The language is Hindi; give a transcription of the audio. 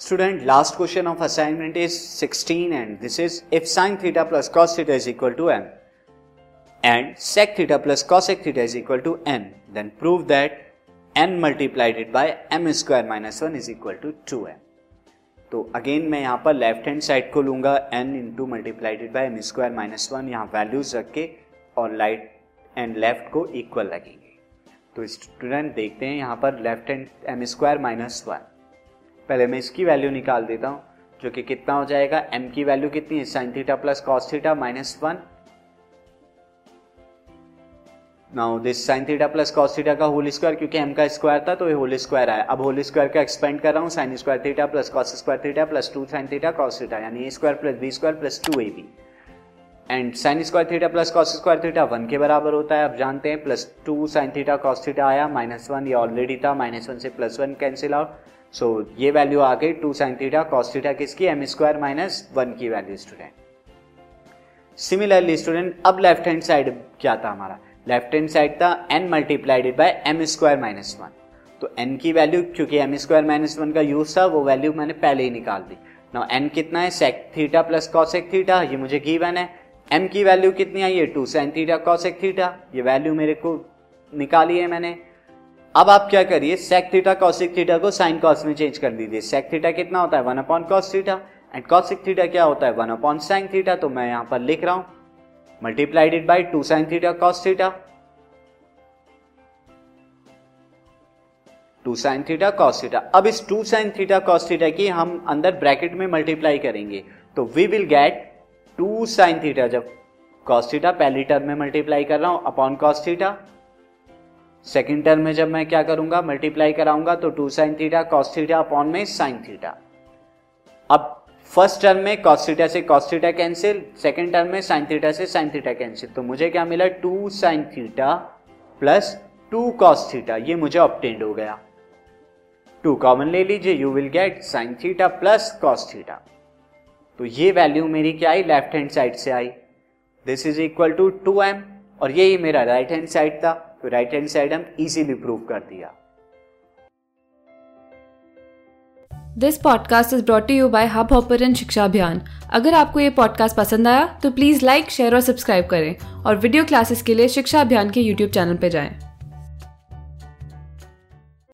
Student last question of assignment is 16 and this is if sine theta plus cos theta is equal to M and sec theta plus cosec theta is equal to N then prove that N multiplied by M square minus one is equal to two M तो अगेन मैं यहाँ पर लेफ़्ट हैंड साइड को लूँगा N into multiplied by M square minus one यहाँ वैल्यूज़ रख के और राइट एंड लेफ़्ट को इक्वल लगेंगे तो स्टूडेंट देखते हैं यहाँ पर left hand M square minus one पहले मैं इसकी वैल्यू निकाल देता हूँ, जो कि कितना हो जाएगा एम की वैल्यू कितनी है? Sine theta plus cos theta minus one now this sine theta plus cos theta का होल स्क्वायर क्योंकि एम का स्क्वायर था तो ये होल स्क्वायर आया। अब होल स्क्वायर का एक्सपेंड कर रहा हूँ sine square theta plus cos square theta plus two sine theta cos theta यानी A square plus B square plus two A B and sine square theta plus cos square theta one के बराबर होता है, आप जानते हैं, plus two sine theta cos theta आया, माइनस वन, ये ऑलरेडी था, माइनस वन से plus one cancel out so ये वैल्यू आ गई two sine theta cos theta किसकी? एम स्क्वायर माइनस वन की वैल्यू स्टूडेंट सिमिलरली स्टूडेंट अब लेफ़्ट हैंड साइड क्या था हमारा? लेफ़्ट हैंड साइड था N multiplied by M square minus one. तो एन की वैल्यू क्योंकि एम स्क्वायर माइनस वन का यूज़ था, वो वैल्यू मैंने पहले ही निकाल दी. नाउ एन कितना है? Sec theta plus cosec theta, ये मुझे गिवन है. एम की वैल्यू कितनी आई? है two sine theta cosec theta ये वैल्यू मेरे को निकाली है मैंने। अब आप क्या करिए? सेक थीटा कॉसिक थीटा को साइन कॉस में चेंज कर दीजिए। सेक थीटा कितना होता है? One upon cos theta and cosec theta क्या होता है? वन अपॉन साइन थीटा तो मैं यहाँ पर लिख रहा हूँ। Multiplied by two sine theta cos theta two sine theta cos theta अब इस two sine theta cos theta की हम अंदर ब्रैकेट में मल्टीप्लाई करेंगे। तो we will get two sine theta, जब कॉस थीटा पहली टर्म में मल्टीप्लाई कर रहा हूँ upon cos theta. Second term में जब मैं क्या करूँगा मल्टीप्लाई कराऊँगा तो two sine theta cos theta upon में साइन थीटा। अब फ़र्स्ट टर्म में कॉस थीटा से cos theta cancel second term में साइन थीटा से साइन थीटा कैंसिल तो मुझे क्या मिला? Two sine theta plus two cos theta, ये मुझे ऑप्टेंड हो गया। टू कॉमन ले लीजिए you will get sine theta plus cos theta. तो ये वैल्यू मेरी क्या आई? लेफ़्ट हैंड साइड से आई। This is equal to two M और यही मेरा राइट हैंड साइड था। तो राइट हैंड साइड हम इजीली प्रूव कर दिया। This podcast is brought you by Hubhopper शिक्षा अभियान अगर आपको ये पॉडकास्ट पसंद आया तो प्लीज़ लाइक शेयर और सब्सक्राइब करें और वीडियो क्लासेस के लिए शिक्षा अभियान के यूट्यूब चैनल पर जाएँ।